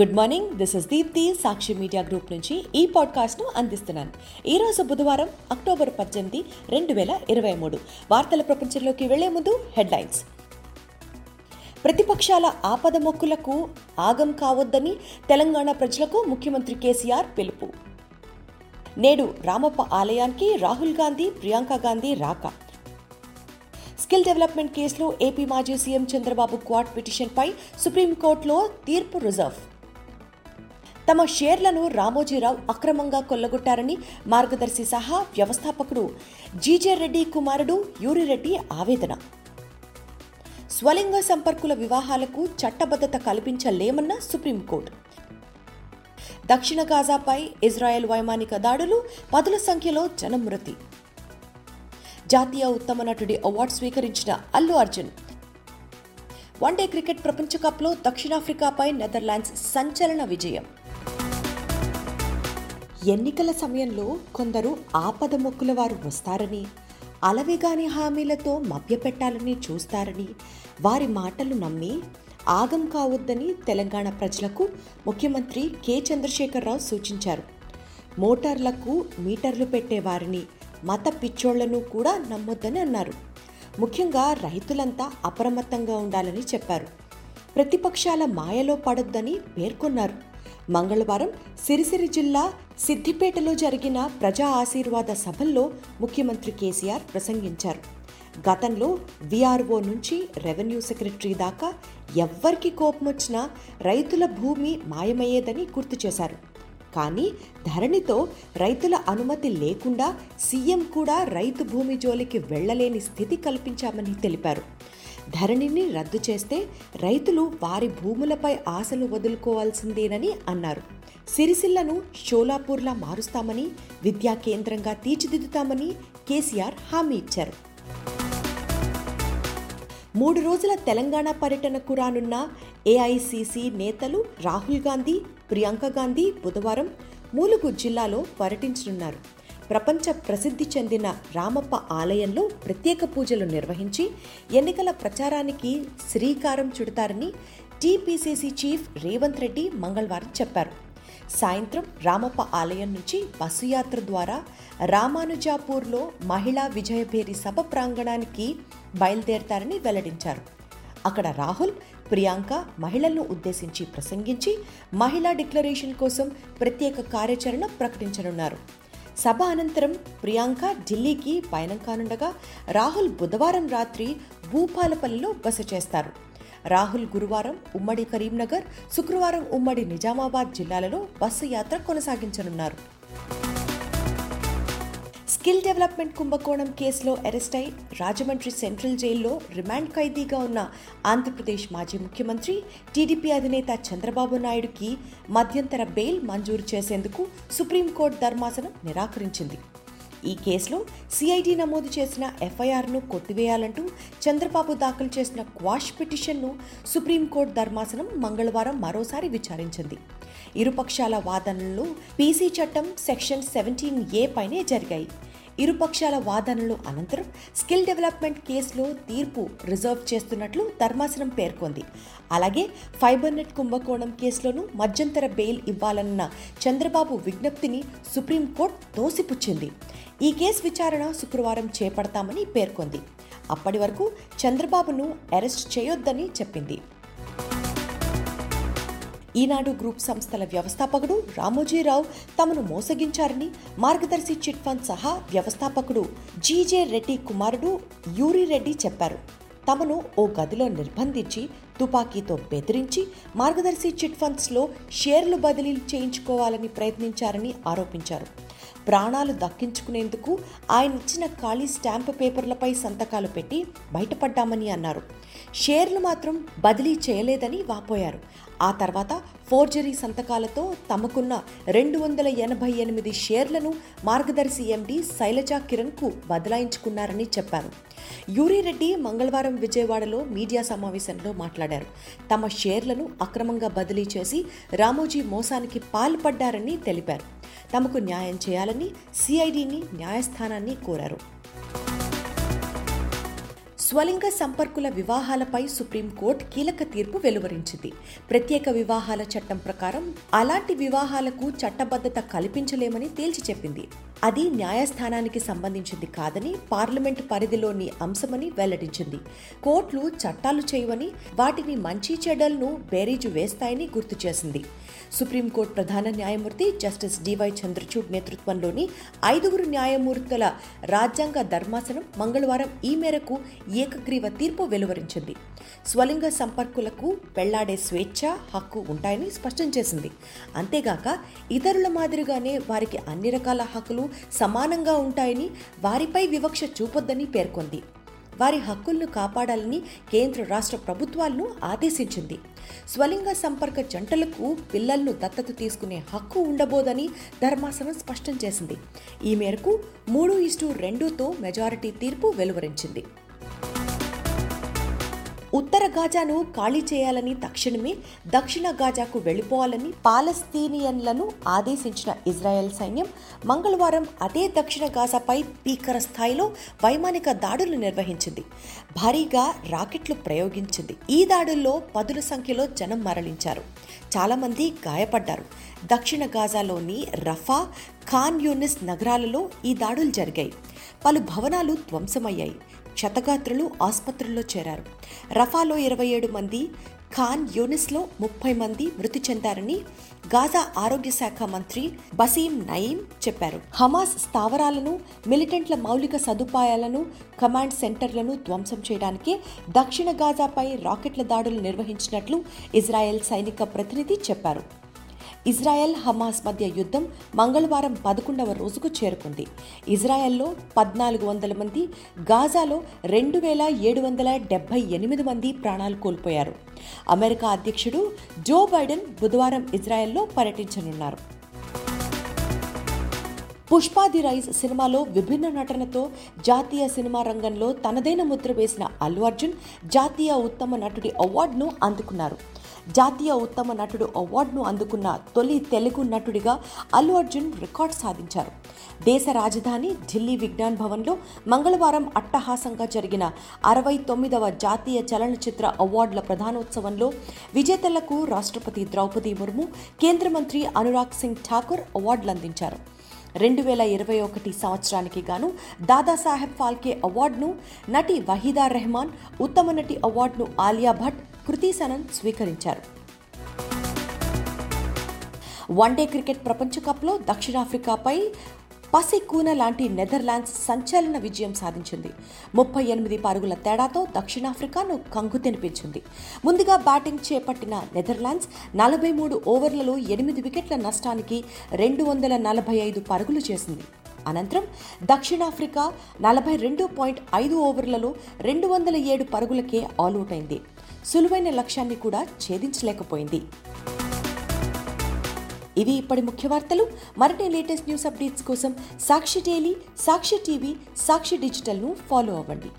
Good morning this is Deepthi Sakshi media group నుంచి ఈ పాడ్కాస్ట్ను అందిస్తున్నాను. ఈరోజు బుధవారం అక్టోబర్ పద్దెనిమిది రెండు వేల ఇరవై మూడు. వార్తల ప్రపంచంలోకి వెళ్ళే ముందు హెడ్లైన్స్ ప్రతిపక్షాల ఆపద మొక్కులకు ఆగం కావద్దని తెలంగాణ ప్రజలకు ముఖ్యమంత్రి కేసీఆర్ పిలుపు. నేడు రామప్ప ఆలయానికి రాహుల్ గాంధీ ప్రియాంక గాంధీ రాక. స్కిల్ డెవలప్మెంట్ కేసులో ఏపీ మాజీ సీఎం చంద్రబాబు క్వాట్ పిటిషన్పై సుప్రీంకోర్టులో తీర్పు రిజర్వ్. తమ షేర్లను రామోజీరావు అక్రమంగా కొల్లగొట్టారని మార్గదర్శి సహా వ్యవస్థాపకుడు జీజే రెడ్డి కుమారుడు యూరిరెడ్డి ఆవేదన. స్వలింగ సంపర్కుల వివాహాలకు చట్టబద్ధత కల్పించలేమన్న సుప్రీంకోర్టు. దక్షిణ గాజాపై ఇజ్రాయెల్ వైమానిక దాడులు పదుల సంఖ్యలో జనమృతి. జాతీయ ఉత్తమ నటుడి అవార్డు స్వీకరించిన అల్లు అర్జున్ వన్డే క్రికెట్ ప్రపంచ కప్లో దక్షిణాఫ్రికాపై నెదర్లాండ్స్ సంచలన విజయం. ఎన్నికల సమయంలో కొందరు ఆపద మొక్కుల వారు వస్తారని అలవిగాని హామీలతో మభ్యపెట్టాలని చూస్తారని వారి మాటలు నమ్మి ఆగం కావద్దని తెలంగాణ ప్రజలకు ముఖ్యమంత్రి కె. చంద్రశేఖరరావు సూచించారు. మోటార్లకు మీటర్లు పెట్టేవారిని మత పిచ్చోళ్ళను కూడా నమ్మొద్దని అన్నారు. ముఖ్యంగా రైతులంతా అప్రమత్తంగా ఉండాలని చెప్పారు. ప్రతిపక్షాల మాయలో పడొద్దని పేర్కొన్నారు. మంగళవారం సిరిసిరి జిల్లా సిద్దిపేటలో జరిగిన ప్రజా ఆశీర్వాద సభల్లో ముఖ్యమంత్రి కేసీఆర్ ప్రసంగించారు. గతంలో విఆర్ఓ నుంచి రెవెన్యూ సెక్రటరీ దాకా ఎవ్వరికి కోపం వచ్చినా రైతుల భూమి మాయమయ్యేదని గుర్తు చేశారు. కానీ ధరణితో రైతుల అనుమతి లేకుండా సీఎం కూడా రైతు భూమి జోలికి వెళ్ళలేని స్థితి కల్పించామని తెలిపారు. ధరణిని రద్దు చేస్తే రైతులు వారి భూములపై ఆశలు వదులుకోవాల్సిందేనని అన్నారు. సిరిసిల్లను షోలాపూర్లా మారుస్తామని విద్యా కేంద్రంగా తీర్చిదిద్దుతామని కేసీఆర్ హామీ ఇచ్చారు. మూడు రోజుల తెలంగాణ పర్యటనకు రానున్న ఏఐసిసి నేతలు రాహుల్ గాంధీ ప్రియాంక గాంధీ బుధవారం మూలుగు జిల్లాలో పర్యటించనున్నారు. ప్రపంచ ప్రసిద్ధి చెందిన రామప్ప ఆలయంలో ప్రత్యేక పూజలు నిర్వహించి ఎన్నికల ప్రచారానికి శ్రీకారం చుడతారని టీపీసీసీ చీఫ్ రేవంత్ రెడ్డి మంగళవారం చెప్పారు. సాయంత్రం రామప్ప ఆలయం నుంచి బస్సు యాత్ర ద్వారా రామానుజాపూర్లో మహిళా విజయభేరి సభ ప్రాంగణానికి బయలుదేరతారని వెల్లడించారు. అక్కడ రాహుల్ ప్రియాంక మహిళలను ఉద్దేశించి ప్రసంగించి మహిళా డిక్లరేషన్ కోసం ప్రత్యేక కార్యాచరణ ప్రకటించనున్నారు. సభ అనంతరం ప్రియాంక ఢిల్లీకి పయనం కానుండగా రాహుల్ బుధవారం రాత్రి భూపాలపల్లిలో బస చేస్తారు. రాహుల్ గురువారం ఉమ్మడి కరీంనగర్ శుక్రవారం ఉమ్మడి నిజామాబాద్ జిల్లాలలో బస్సు యాత్ర కొనసాగించనున్నారు. స్కిల్ డెవలప్మెంట్ కుంభకోణం కేసులో అరెస్ట్ అయి రాజమండ్రి సెంట్రల్ జైల్లో రిమాండ్ ఖైదీగా ఉన్న ఆంధ్రప్రదేశ్ మాజీ ముఖ్యమంత్రి టీడీపీ అధినేత చంద్రబాబు నాయుడుకి మధ్యంతర బెయిల్ మంజూరు చేసేందుకు సుప్రీంకోర్టు ధర్మాసనం నిరాకరించింది. ఈ కేసులో సిఐడి నమోదు చేసిన ఎఫ్ఐఆర్ను కొట్టివేయాలంటూ చంద్రబాబు దాఖలు చేసిన క్వాష్ పిటిషన్ను సుప్రీంకోర్టు ధర్మాసనం మంగళవారం మరోసారి విచారించింది. ఇరుపక్షాల వాదనలు పీసీ చట్టం సెక్షన్ సెవెంటీన్ ఏ పైనే జరిగాయి. ఇరుపక్షాల వాదనలు అనంతరం స్కిల్ డెవలప్మెంట్ కేసులో తీర్పు రిజర్వ్ చేస్తున్నట్లు ధర్మాసనం పేర్కొంది. అలాగే ఫైబర్నెట్ కుంభకోణం కేసులోనూ మధ్యంతర బెయిల్ ఇవ్వాలన్న చంద్రబాబు విజ్ఞప్తిని సుప్రీంకోర్టు తోసిపుచ్చింది. ఈ కేసు విచారణ శుక్రవారం చేపడతామని పేర్కొంది. అప్పటి వరకు చంద్రబాబును అరెస్ట్ చేయొద్దని చెప్పింది. ఈనాడు గ్రూప్ సంస్థల వ్యవస్థాపకుడు రామోజీరావు తమను మోసగించారని మార్గదర్శి చిట్ ఫండ్ సహా వ్యవస్థాపకుడు జీజే రెడ్డి కుమారుడు యూరి రెడ్డి చెప్పారు. తమను ఓ గదిలో నిర్బంధించి తుపాకీతో బెదిరించి మార్గదర్శి చిట్ ఫండ్స్లో షేర్లు బదిలీలు చేయించుకోవాలని ప్రయత్నించారని ఆరోపించారు. ప్రాణాలు దక్కించుకునేందుకు ఆయన ఇచ్చిన ఖాళీ స్టాంపు పేపర్లపై సంతకాలు పెట్టి బయటపడ్డామని అన్నారు. షేర్లు మాత్రం బదిలీ చేయలేదని వాపోయారు. ఆ తర్వాత ఫోర్జరీ సంతకాలతో తమకున్న రెండు వందల ఎనభై ఎనిమిది షేర్లను మార్గదర్శి ఎండి శైలజా కిరణ్కు బదలాయించుకున్నారని చెప్పారు. యూరిరెడ్డి మంగళవారం విజయవాడలో మీడియా సమావేశంలో మాట్లాడారు. తమ షేర్లను అక్రమంగా బదిలీ చేసి రామోజీ మోసానికి పాల్పడ్డారని తెలిపారు. తమకు న్యాయం చేయాలని సిఐడిని న్యాయస్థానాన్ని కోరారు. స్వలింగ సంపర్కుల వివాహాలపై సుప్రీంకోర్టు కీలక తీర్పు వెలువరించింది. ప్రత్యేక వివాహాల చట్టం ప్రకారం అలాంటి వివాహాలకు చట్టబద్ధత కల్పించలేమని తేల్చి చెప్పింది. అది న్యాయస్థానానికి సంబంధించింది కాదని పార్లమెంటు పరిధిలోని అంశమని వెల్లడించింది. కోర్టులు చట్టాలు చేయవని వాటిని మంచి చెడ్డలను బేరీజు వేస్తాయని గుర్తు చేసింది. సుప్రీంకోర్టు ప్రధాన న్యాయమూర్తి జస్టిస్ డివై చంద్రచూడ్ నేతృత్వంలోని ఐదుగురు న్యాయమూర్తుల రాజ్యాంగ ధర్మాసనం మంగళవారం ఈ మేరకు ఏకగ్రీవ తీర్పు వెలువరించింది. స్వలింగ సంపర్కులకు పెళ్ళాడే స్వేచ్ఛ హక్కు ఉంటాయని స్పష్టం చేసింది. అంతేగాక ఇతరుల మాదిరిగానే వారికి అన్ని రకాల హక్కులు సమానంగా ఉంటాయని వారిపై వివక్ష చూపొద్దని పేర్కొంది. వారి హక్కులను కాపాడాలని కేంద్ర రాష్ట్ర ప్రభుత్వాలను ఆదేశించింది. స్వలింగ సంపర్క జంటలకు పిల్లలను దత్తత తీసుకునే హక్కు ఉండబోదని ధర్మాసనం స్పష్టం చేసింది. ఈ మేరకు మూడు ఇస్టు రెండుతో మెజారిటీ తీర్పు వెలువరించింది. ఉత్తర గాజాను ఖాళీ చేయాలని తక్షణమే దక్షిణ గాజాకు వెళ్ళిపోవాలని పాలస్తీనియన్లను ఆదేశించిన ఇజ్రాయెల్ సైన్యం మంగళవారం అదే దక్షిణ గాజాపై భీకర స్థాయిలో వైమానిక దాడులు నిర్వహించింది. భారీగా రాకెట్లు ప్రయోగించింది. ఈ దాడుల్లో పదుల సంఖ్యలో జనం మరణించారు. చాలామంది గాయపడ్డారు. దక్షిణ గాజాలోని రఫా ఖాన్ యూనిస్ నగరాలలో ఈ దాడులు జరిగాయి. పలు భవనాలు ధ్వంసమయ్యాయి. క్షతగాత్రులు ఆసుపత్రుల్లో చేరారు. రఫాలో ఇరవై ఏడు మంది ఖాన్ యూనిస్లో ముప్పై మంది మృతి చెందారని గాజా ఆరోగ్య శాఖ మంత్రి బసీం నయీం చెప్పారు. హమాస్ స్థావరాలను మిలిటెంట్ల మౌలిక సదుపాయాలను కమాండ్ సెంటర్లను ధ్వంసం చేయడానికి దక్షిణ గాజాపై రాకెట్ల దాడులు నిర్వహించినట్లు ఇజ్రాయెల్ సైనిక ప్రతినిధి చెప్పారు. ఇజ్రాయెల్ హమాస్ మధ్య యుద్ధం మంగళవారం పదకొండవ రోజుకు చేరుకుంది. ఇజ్రాయెల్లో పద్నాలుగు వందల మంది గాజాలో రెండు వేల ఏడు వందల డెబ్బై ఎనిమిది మంది ప్రాణాలు కోల్పోయారు. అమెరికా అధ్యక్షుడు జో బైడెన్ బుధవారం ఇజ్రాయెల్లో పర్యటించనున్నారు. పుష్పాది రైజ్ సినిమాలో విభిన్న నటనతో జాతీయ సినిమా రంగంలో తనదైన ముద్ర వేసిన అల్లు అర్జున్ జాతీయ ఉత్తమ నటుడి అవార్డును అందుకున్నారు. జాతీయ ఉత్తమ నటుడు అవార్డును అందుకున్న తొలి తెలుగు నటుడిగా అల్లు అర్జున్ రికార్డ్ సాధించారు. దేశ రాజధాని ఢిల్లీ విజ్ఞాన్ భవన్లో మంగళవారం అట్టహాసంగా జరిగిన అరవై తొమ్మిదవ జాతీయ చలనచిత్ర అవార్డుల ప్రధానోత్సవంలో విజేతలకు రాష్ట్రపతి ద్రౌపది ముర్ము కేంద్ర మంత్రి అనురాగ్ సింగ్ ఠాకూర్ అవార్డులు అందించారు. రెండు వేల ఇరవై ఒకటి సంవత్సరానికి గాను దాదాసాహెబ్ ఫాల్కే అవార్డును నటి వహీదా రెహమాన్ ఉత్తమ నటి అవార్డును ఆలియా భట్ కృతి సనన్ స్వీకరించారు. వన్డే క్రికెట్ ప్రపంచ కప్లో దక్షిణాఫ్రికాపై పసికూన లాంటి నెదర్లాండ్స్ సంచలన విజయం సాధించింది. ముప్పై ఎనిమిది పరుగుల తేడాతో దక్షిణాఫ్రికాను కంగు తినిపించింది ముందుగా బ్యాటింగ్ చేపట్టిన నెదర్లాండ్స్ నలభై మూడు ఓవర్లలో ఎనిమిది వికెట్ల నష్టానికి రెండు వందల నలభై ఐదు పరుగులు చేసింది. అనంతరం దక్షిణాఫ్రికా నలభై రెండు పాయింట్ ఐదు ఓవర్లలో రెండు వందల ఏడు పరుగులకే ఆల్అవుట్ అయింది. సులువైన లక్ష్యాన్ని కూడా ఛేదించలేకపోయింది. ఇవి ఇప్పటి ముఖ్య వార్తలు. మరిన్ని లేటెస్ట్ న్యూస్ అప్డేట్స్ కోసం సాక్షి డైలీ సాక్షి టీవీ సాక్షి డిజిటల్ను ఫాలో అవ్వండి.